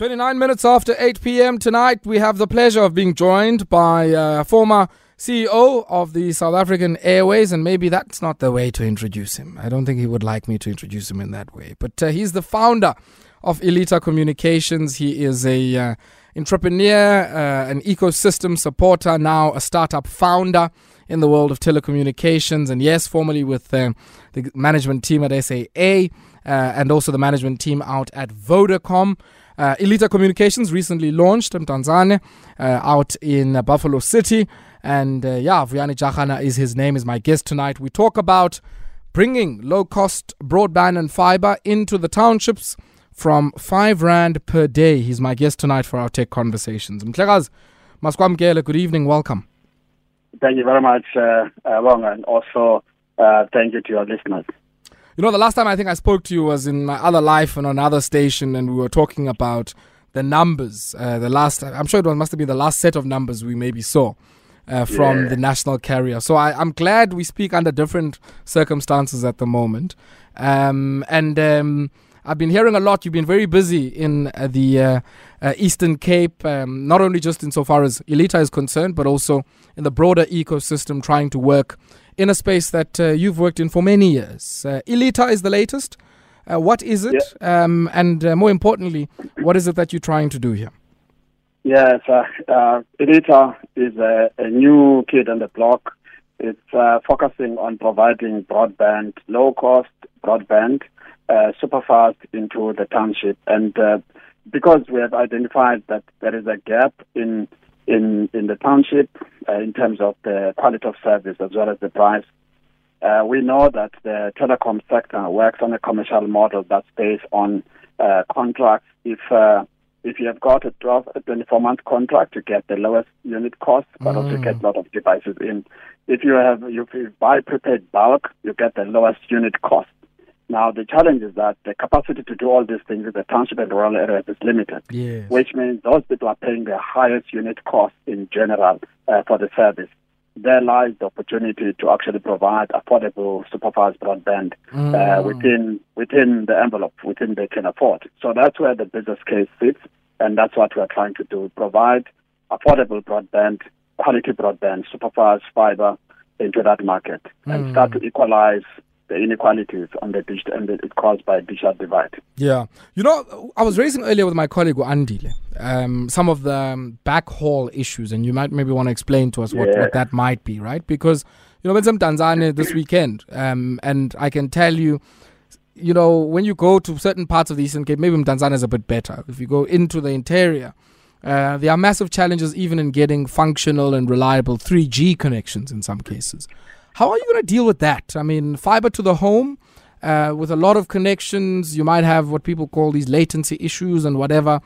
29 minutes after 8 p.m. tonight, we have the pleasure of being joined by uh, former CEO of the South African Airways, and maybe that's not the way to introduce him. I don't think he would like me to introduce him in that way. But uh, he's the founder of Ilitha Communications. He is a uh, entrepreneur, uh, an ecosystem supporter, now a startup founder in the world of telecommunications, and yes, formerly with uh, the management team at SAA uh, and also the management team out at Vodacom. Uh, Ilitha Communications recently launched in Mdantsane, uh, out in uh, Buffalo City. And uh, yeah, Vuyani Jarana is his name, is my guest tonight. We talk about bringing low cost broadband and fiber into the townships from 5 Rand per day. He's my guest tonight for our tech conversations. Mtlekaz, Maskwamkele, good evening, welcome. Thank you very much, uh, uh, Wong, and also uh, thank you to your listeners. You know, the last time I think I spoke to you was in my other life and on another station, and we were talking about the numbers. Uh, the last, I'm sure it was, must have been the last set of numbers we maybe saw. Uh, from Yeah. the national carrier. So I, I'm glad we speak under different circumstances at the moment. Um, and um, I've been hearing a lot. You've been very busy in uh, the uh, uh, Eastern Cape, um, not only just insofar as Ilitha is concerned, but also in the broader ecosystem, trying to work in a space that uh, you've worked in for many years. Uh, Ilitha is the latest. Uh, what is it? Um, and uh, more importantly, what is it that you're trying to do here? Yes, uh, uh, Ilitha is a, a new kid on the block. It's uh, focusing on providing broadband, low cost broadband, uh, super fast into the township. And uh, because we have identified that there is a gap in in in the township uh, in terms of the quality of service as well as the price, uh, we know that the telecom sector works on a commercial model that's based on uh, contracts. If uh, if you have got a 12, a 24 month contract, you get the lowest unit cost, but also get a lot of devices in. If you have if you buy prepaid bulk, you get the lowest unit cost. Now the challenge is that the capacity to do all these things in the township and rural areas is limited Yes. which means those people are paying the highest unit cost in general uh, for the service. There lies the opportunity to actually provide affordable superfast broadband uh, within within the envelope, within they can afford. So that's where the business case sits, and that's what we're trying to do: provide affordable broadband, quality broadband, superfast fiber into that market, and start to equalize the inequalities on the digital and it caused by digital divide. Yeah. You know, I was raising earlier with my colleague Andile um, some of the um, backhaul issues, and you might maybe want to explain to us what, Yeah. what that might be, right? Because, you know, went some Mdantsane this weekend, um, and I can tell you, you know, when you go to certain parts of the Eastern Cape, maybe Mdantsane is a bit better. If you go into the interior, uh, there are massive challenges even in getting functional and reliable 3G connections in some cases. How are you going to deal with that? I mean, fiber to the home, uh, with a lot of connections, you might have what people call these latency issues and whatever.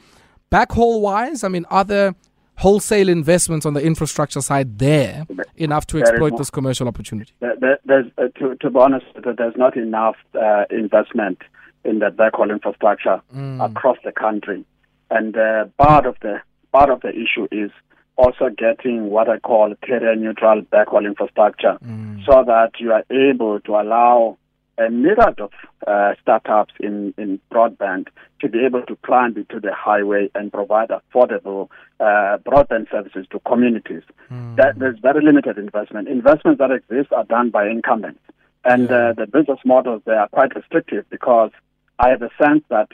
Backhaul wise, I mean, are there wholesale investments on the infrastructure side there enough to exploit this commercial opportunity? There- there- There's, uh, to, to be honest, there's not enough uh, investment in the backhaul infrastructure across the country, and uh, part of the part of the issue is also getting what I call carrier neutral backhaul infrastructure, so that you are able to allow a myriad of uh, startups in, in broadband to be able to climb into the highway and provide affordable uh, broadband services to communities. That, there's very limited investment. Investments that exist are done by incumbents. And uh, the business models, they are quite restrictive because I have a sense that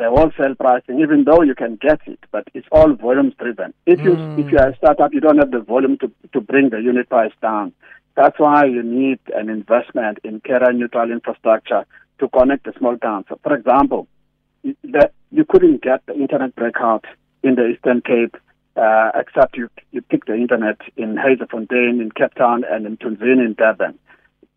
the wholesale pricing, even though you can get it, but it's all volumes driven. If you if you are a startup, you don't have the volume to to bring the unit price down. That's why you need an investment in carrier neutral infrastructure to connect the small towns. So for example, that you couldn't get the internet breakout in the Eastern Cape uh, except you you pick the internet in Yzerfontein, in Cape Town, and in Mtunzini in Durban.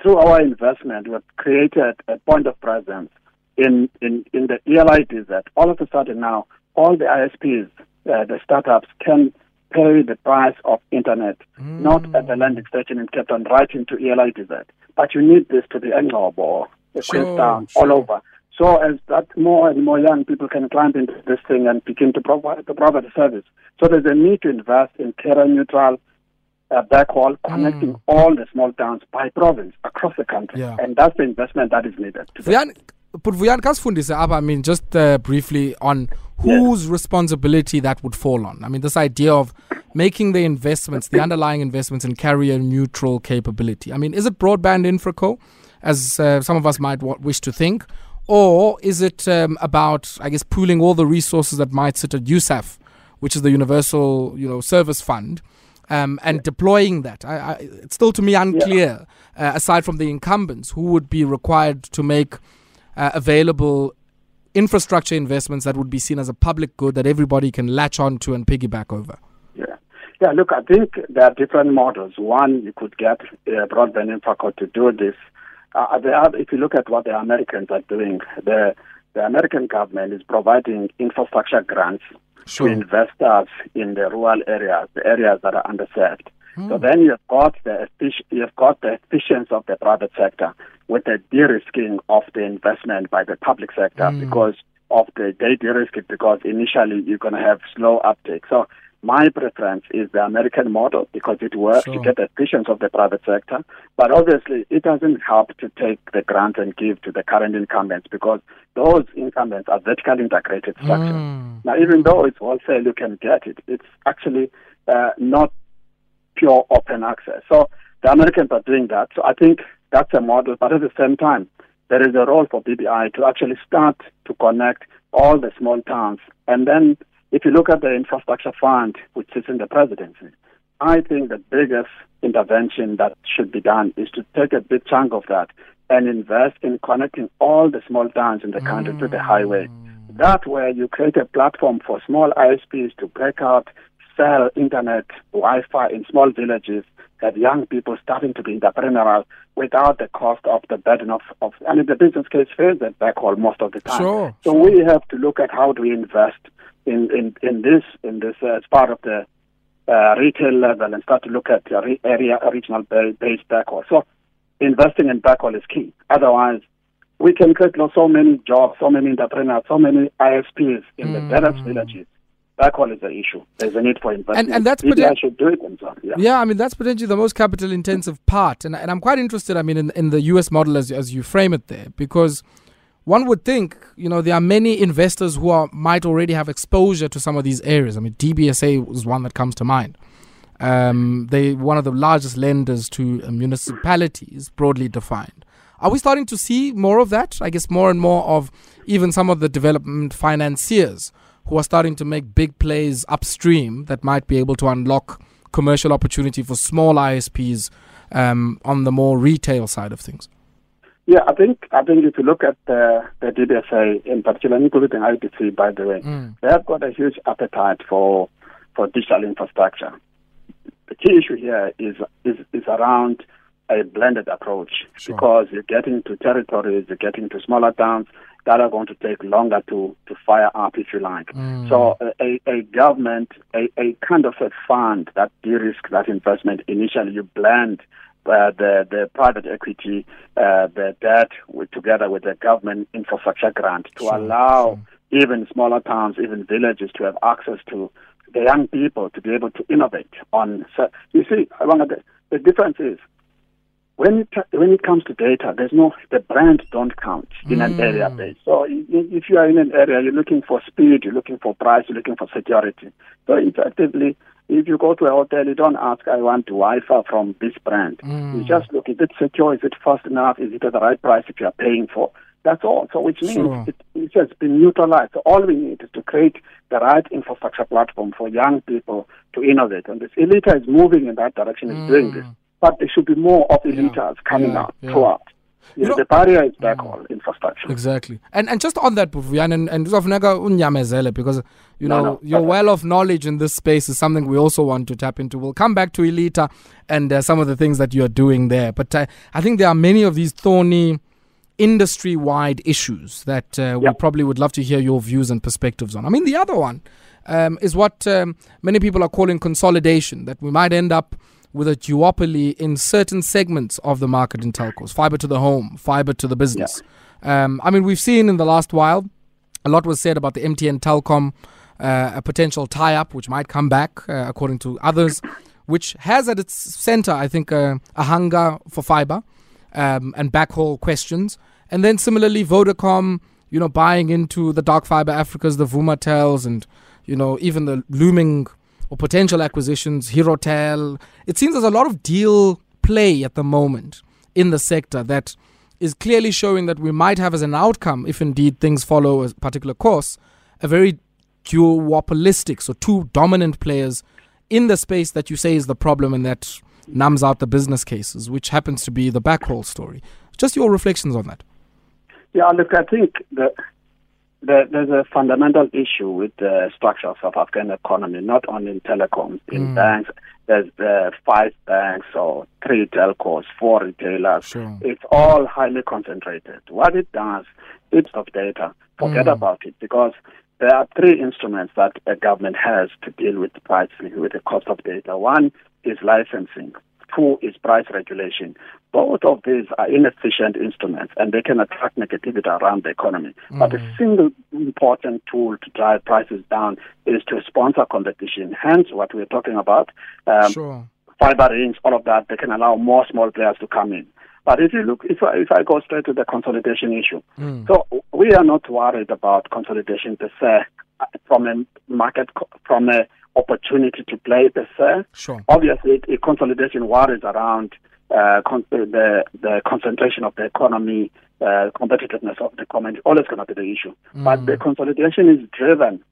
Through our investment, we have created a point of presence in, in, in the ELIDZ. All of a sudden now, all the ISPs, uh, the startups, can pay the price of internet, not at the landing station in Cape Town, right into ELIDZ. But you need this to be Englob or the Sure, Queenstown, sure. all over. So as that more and more young people can climb into this thing and begin to provide to provide the service. So there's a need to invest in carrier neutral uh, backhaul connecting Mm. all the small towns by province across the country. Yeah. And that's the investment that is needed. today. But Vuyan kasifundise I mean just uh, briefly on whose responsibility that would fall on. I mean this idea of making the investments, the underlying investments in carrier neutral capability. I mean is it broadband infraco as uh, some of us might w- wish to think or is it um, about I guess pooling all the resources that might sit at USAF, which is the Universal, you know, Service Fund? Um, and yeah. deploying that. I, I, it's still to me unclear, yeah. uh, aside from the incumbents, who would be required to make uh, available infrastructure investments that would be seen as a public good that everybody can latch onto and piggyback over? Yeah. Yeah, look, I think there are different models. One, you could get uh, broadband infrastructure to do this. Uh, are, if you look at what the Americans are doing, the, the American government is providing infrastructure grants sure. to investors in the rural areas, the areas that are underserved. Hmm. So then you've got the you've got the efficiency of the private sector with the de-risking of the investment by the public sector mm. because of the they de-risk it because initially you're going to have slow uptake. So my preference is the American model because it works sure. to get the efficiency of the private sector. But obviously, it doesn't help to take the grant and give to the current incumbents because those incumbents are vertically integrated structures. Mm. Now, even though it's wholesale, you can get it. It's actually uh, not pure open access. So the Americans are doing that. So I think that's a model, but at the same time, there is a role for BBI to actually start to connect all the small towns. And then, if you look at the infrastructure fund, which is in the presidency, I think the biggest intervention that should be done is to take a big chunk of that and invest in connecting all the small towns in the country mm. to the highway. Mm. That way, you create a platform for small ISPs to break out, sell internet, Wi-Fi in small villages, have young people starting to be entrepreneurial without the cost of the burden of, of I mean, the business case fails that backhaul most of the time. Sure, so sure. we have to look at how do we invest in, in, in this, in this uh, as part of the uh, retail level and start to look at uh, re- area regional based backhaul. So investing in backhaul is key. Otherwise, we can create so many jobs, so many entrepreneurs, so many ISPs in mm. the various villages backhaul is the issue. There's a need for investment. And, and that's poten- should do it themselves. Yeah. yeah, I mean that's potentially the most capital intensive part, and and I'm quite interested. I mean, in in the U.S. model as as you frame it there, because one would think you know there are many investors who are might already have exposure to some of these areas. I mean, DBSA was one that comes to mind. Um, they one of the largest lenders to municipalities, broadly defined. Are we starting to see more of that? I guess more and more of even some of the development financiers who are starting to make big plays upstream that might be able to unlock commercial opportunity for small ISPs um, on the more retail side of things? Yeah, I think I think if you look at the, the DBSA in particular, including IDC, by the way, mm. they have got a huge appetite for for digital infrastructure. The key issue here is is, is around a blended approach sure. because you're getting to territories, you're getting to smaller towns that are going to take longer to, to fire up, if you like. Mm. So a, a government, a, a kind of a fund that de-risk that investment, initially you blend uh, the the private equity, uh, the debt with, together with the government infrastructure grant to sure, allow sure. even smaller towns, even villages to have access to the young people to be able to innovate on. So you see, the, the difference is when it when it comes to data, there's no the brands don't count in mm. an area base. So if you are in an area, you're looking for speed, you're looking for price, you're looking for security. So effectively, if you go to a hotel, you don't ask, "I want Wi-Fi from this brand." Mm. You just look: is it secure? Is it fast enough? Is it at the right price if you are paying for? That's all. So which means sure. it, it has been neutralized. So all we need is to create the right infrastructure platform for young people to innovate. And this Ilitha is moving in that direction, is mm. doing this but there should be more of elites yeah, coming yeah, out yeah. throughout. You know, the barrier is back on infrastructure. Exactly. And and just on that, Buvian, and, and unyamezele because you know no, no, your well of knowledge in this space is something we also want to tap into. We'll come back to Ilitha and uh, some of the things that you're doing there. But uh, I think there are many of these thorny industry wide issues that uh, we probably would love to hear your views and perspectives on. I mean, the other one um, is what um, many people are calling consolidation, that we might end up with a duopoly in certain segments of the market in telcos, fiber to the home, fiber to the business. Yeah. Um, I mean, we've seen in the last while, a lot was said about the MTN Telkom, uh, a potential tie up, which might come back, uh, according to others, which has at its center, I think, uh, a hunger for fiber um, and backhaul questions. And then similarly, Vodacom, you know, buying into the dark fiber Africas, the Vumatels, and, you know, even the looming or potential acquisitions, Herotel. It seems there's a lot of deal play at the moment in the sector that is clearly showing that we might have as an outcome, if indeed things follow a particular course, a very duopolistic, so two dominant players in the space that you say is the problem and that numbs out the business cases, which happens to be the backhaul story. Just your reflections on that. Yeah, look, I think that the, there's a fundamental issue with the structure of South African economy, not only in telecoms, in mm. banks. There's uh, five banks or three telcos, four retailers. Sure. It's all highly concentrated. What it does, it's of data. Forget mm. about it because there are three instruments that a government has to deal with the pricing, with the cost of data. One is licensing. Two is price regulation. Both of these are inefficient instruments and they can attract negativity around the economy. Mm. But a single important tool to drive prices down is to sponsor competition. Hence, what we're talking about. Um, sure. Fiber rings, all of that, they can allow more small players to come in. But if you look, if I, if I go straight to the consolidation issue, mm. so we are not worried about consolidation per se from a market, from a opportunity to play per se. Sure. Obviously, a consolidation worries around uh, con- the the concentration of the economy, uh, competitiveness of the economy, always going to be the issue. Mm. But the consolidation is driven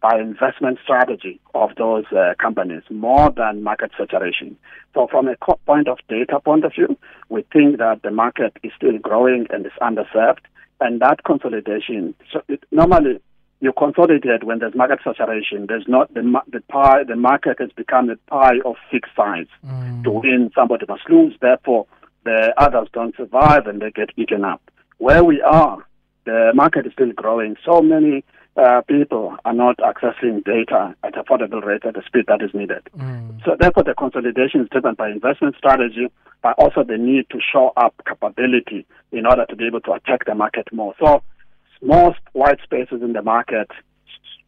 by investment strategy of those uh, companies more than market saturation. So from a point of data point of view, we think that the market is still growing and is underserved. And that consolidation, so it, normally you consolidate when there's market saturation. There's not the the pie. The market has become a pie of fixed size. Mm. To win, somebody must lose. Therefore, the others don't survive and they get eaten up. Where we are, the market is still growing. So many uh, people are not accessing data at affordable rate at the speed that is needed. Mm. So therefore, the consolidation is driven by investment strategy, but also the need to show up capability in order to be able to attack the market more. So most white spaces in the market,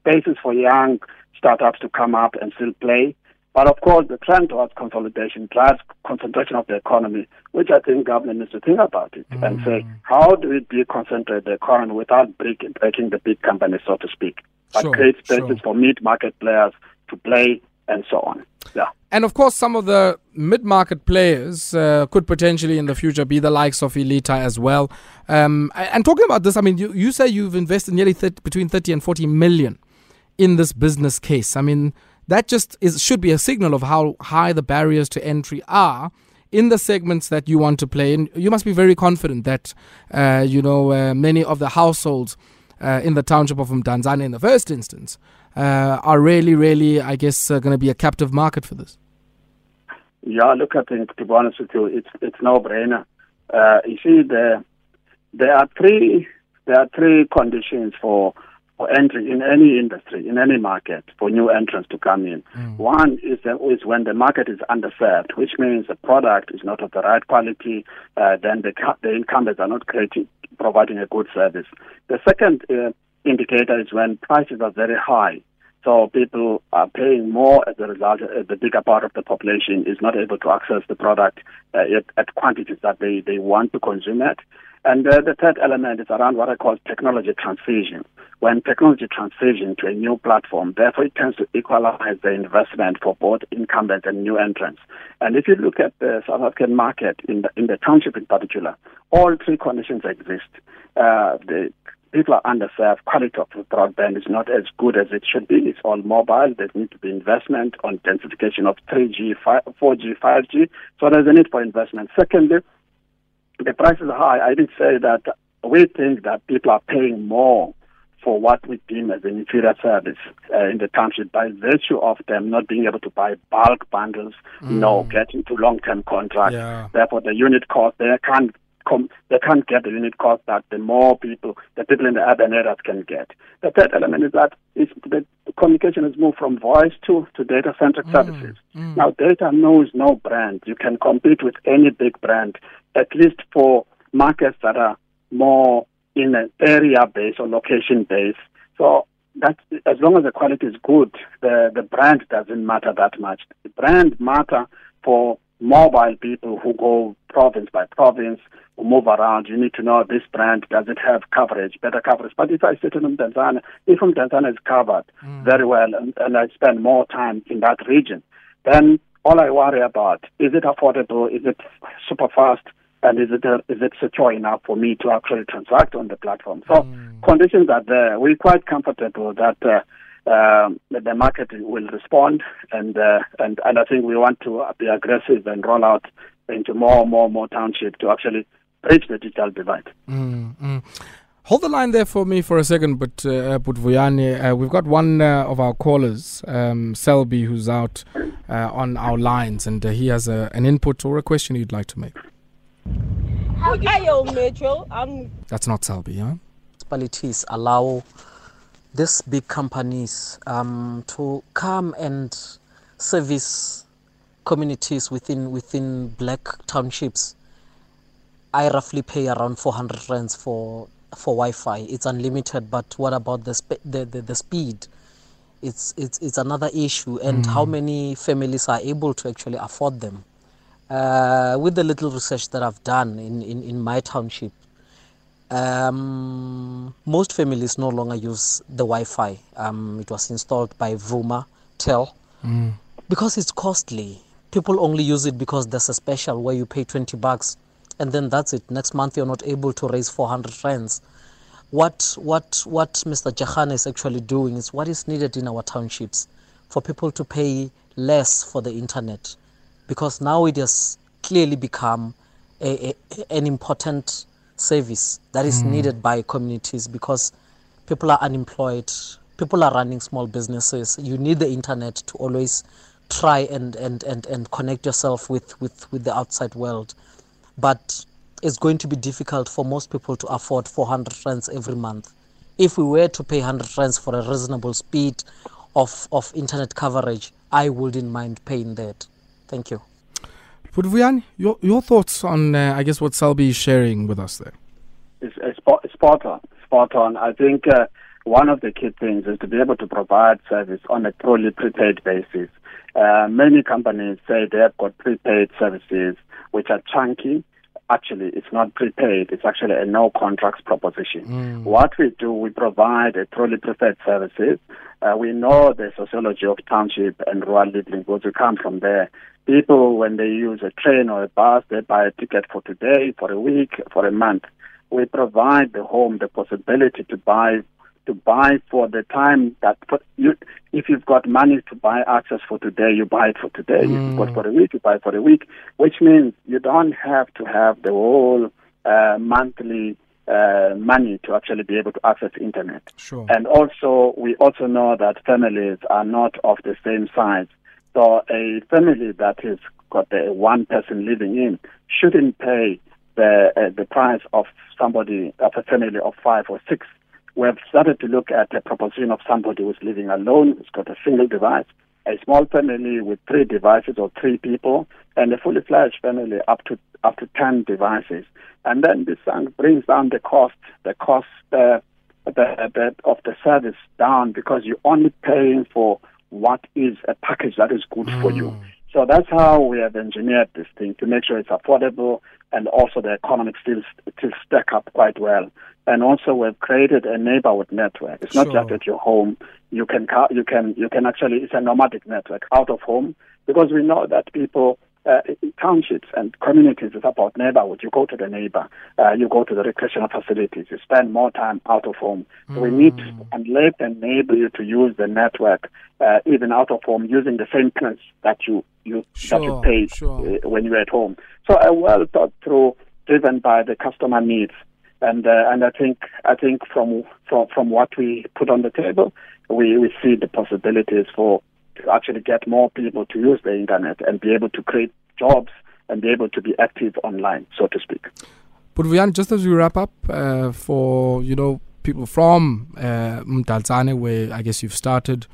spaces for young startups to come up and still play. But of course, the trend towards consolidation drives concentration of the economy, which I think government needs to think about it mm. and say, how do we deconcentrate the economy without breaking, breaking the big companies, so to speak, but sure, create spaces sure. for mid-market players to play and so on. Yeah. And of course, some of the mid market players uh, could potentially in the future be the likes of Ilitha as well. Um, and talking about this, I mean, you, you say you've invested nearly 30, between 30 and 40 million in this business case. I mean, that just is should be a signal of how high the barriers to entry are in the segments that you want to play. And you must be very confident that, uh, you know, uh, many of the households uh, in the township of Mdantsane in the first instance are really, really, I guess, uh, going to be a captive market for this? Yeah, look, I think to be honest with you, it's it's no brainer. Uh, you see, there there are three there are three conditions for for entry in any industry, in any market, for new entrants to come in. Mm. One is, the, is when the market is underserved, which means the product is not of the right quality, uh, then the, the incumbents are not creating, providing a good service. The second uh, indicator is when prices are very high. So people are paying more as a result. The bigger part of the population is not able to access the product uh, at, at, quantities that they, they want to consume it. And uh, the third element is around what I call technology transition. When technology transition to a new platform, therefore it tends to equalize the investment for both incumbents and new entrants. And if you look at the South African market, in the, in the township in particular, all three conditions exist. Uh, the people are underserved. Quality of the broadband is not as good as it should be. It's all mobile. There needs to be investment on densification of 3G, 4G, 5G. So there's a need for investment. Secondly, the prices are high. I did say that we think that people are paying more for what we deem as an inferior service uh, in the township by virtue of them not being able to buy bulk bundles, mm. no, get into long-term contracts. Yeah. Therefore, the unit cost, they can't com- they can't get the unit cost that the more people, the people in the urban areas can get. The third element is that is the communication has moved from voice to, to data centric mm, services. Mm. Now, data knows no brand. You can compete with any big brand, at least for markets that are more in an area based or location based. So that as long as the quality is good, the, the brand doesn't matter that much. The brand matter for mobile people who go province by province, who move around. You need to know this brand, does it have coverage, better coverage. But if I sit in Mdantsane, if Mdantsane is covered mm. very well and, and I spend more time in that region, then all I worry about is it affordable, is it super fast, and is it, uh, is it secure enough for me to actually transact on the platform? So mm. conditions are there. We're quite comfortable that uh, um, the market will respond, and uh, and and I think we want to be aggressive and roll out into more and more more township to actually bridge the digital divide. Mm-hmm. Hold the line there for me for a second, but uh, Vuyani, uh, we've got one uh, of our callers, um, Selby, who's out uh, on our lines, and uh, he has a, an input or a question he'd like to make. Hi, Metro. I'm. That's not Selby, huh? Municipalities allow these big companies um, to come and service communities within within black townships. I roughly pay around 400 rands for for Wi-Fi. It's unlimited, but what about the spe- the, the, the speed? It's it's it's another issue, and mm. how many families are able to actually afford them? Uh, with the little research that I've done in, in, in my township, um, most families no longer use the Wi-Fi. Um, it was installed by Vuma Tel mm. because it's costly. People only use it because there's a special where you pay 20 bucks and then that's it. Next month you're not able to raise 400 rands. What what what Mr. Jarana is actually doing is what is needed in our townships for people to pay less for the internet because now it has clearly become a, a an important service that is mm. needed by communities because people are unemployed, people are running small businesses. You need the internet to always try and, and, and, and connect yourself with, with, with the outside world. But it's going to be difficult for most people to afford 400 rands every month. If we were to pay 100 rands for a reasonable speed of, of internet coverage, I wouldn't mind paying that. Thank you. Pudvuyan, your, your thoughts on, uh, I guess, what Selby is sharing with us there? It's, it's spot on. Spot on. I think uh, one of the key things is to be able to provide service on a truly prepaid basis. Uh, many companies say they have got prepaid services which are chunky. Actually, it's not prepaid. It's actually a no contracts proposition. Mm. What we do, we provide a truly prepaid services. Uh, we know the sociology of township and rural living because we come from there. People, when they use a train or a bus, they buy a ticket for today, for a week, for a month. We provide the home the possibility to buy to buy for the time that you, if you've got money to buy access for today, you buy it for today. Mm. If you've got mm. for a week, you buy for a week, which means you don't have to have the whole uh, monthly uh, money to actually be able to access internet. Sure. And also, we also know that families are not of the same size. So a family that has got the one person living in shouldn't pay the uh, the price of somebody of a family of five or six. We have started to look at the proposition of somebody who's living alone, who's got a single device, a small family with three devices or three people, and a fully fledged family up to up to ten devices. And then this brings down the cost, the cost uh, the, the, of the service down because you're only paying for what is a package that is good mm. for you. Mm. So that's how we have engineered this thing to make sure it's affordable and also the economics still, still stack up quite well. And also we've created a neighborhood network. It's not sure. just at your home. You can you can you can actually it's a nomadic network out of home because we know that people uh, townships and communities is about neighborhood. You go to the neighbor, uh, you go to the recreational facilities, you spend more time out of home. Mm. we need to and let enable you to use the network uh, even out of home using the same plans that you you sure, that you pay sure. Uh, when you're at home. So a well thought through, driven by the customer needs. And uh, and I think I think from from from what we put on the table, we, we see the possibilities for to actually get more people to use the internet and be able to create jobs and be able to be active online, so to speak. But Vian, just as we wrap up, uh, for you know people from uh, Mdantsane, where I guess you've started,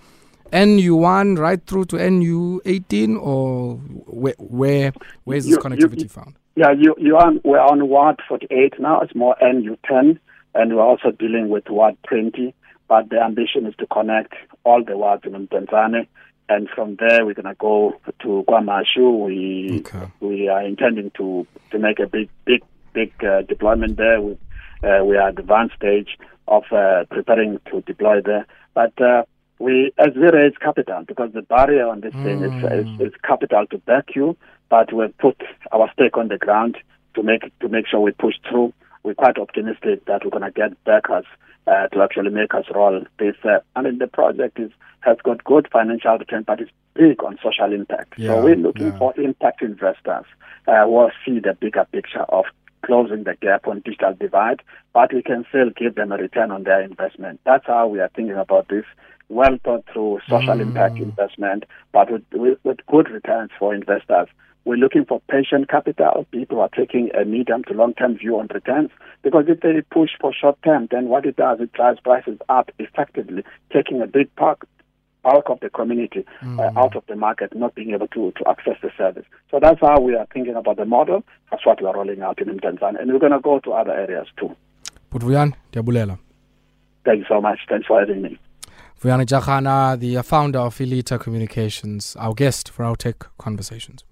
NU1 right through to NU18, or where where where is this you, connectivity you, found? Yeah, you you are we're on Ward 48 now. It's more NU10, and we're also dealing with Ward 20. But the ambition is to connect all the wards in Mdantsane and from there we're going to go to KwaMashu. We Okay. we are intending to to make a big big big uh, deployment there. We, uh, we are at the advanced stage of uh, preparing to deploy there, but. Uh, we as we raise capital because the barrier on this thing is, is, is capital to back you, but we've put our stake on the ground to make to make sure we push through. We're quite optimistic that we're going to get backers uh, to actually make us roll this. Uh, I mean, the project is has got good financial return, but it's big on social impact. Yeah, so we're looking yeah. for impact investors uh, who will see the bigger picture of closing the gap on digital divide, but we can still give them a return on their investment. That's how we are thinking about this. Well thought through social impact investment, but with, with, with good returns for investors. We're looking for patient capital. People are taking a medium to long term view on returns because if they push for short term, then what it does, it drives prices up effectively, taking a big part bulk of the community uh, out of the market, not being able to, to access the service. So that's how we are thinking about the model. That's what we are rolling out in Mdantsane. And we're going to go to other areas too. But Vuyan, ndiyabulela. Thank you so much. Thanks for having me. Vuyani Jarana, the founder of Ilitha Communications, our guest for our tech conversations.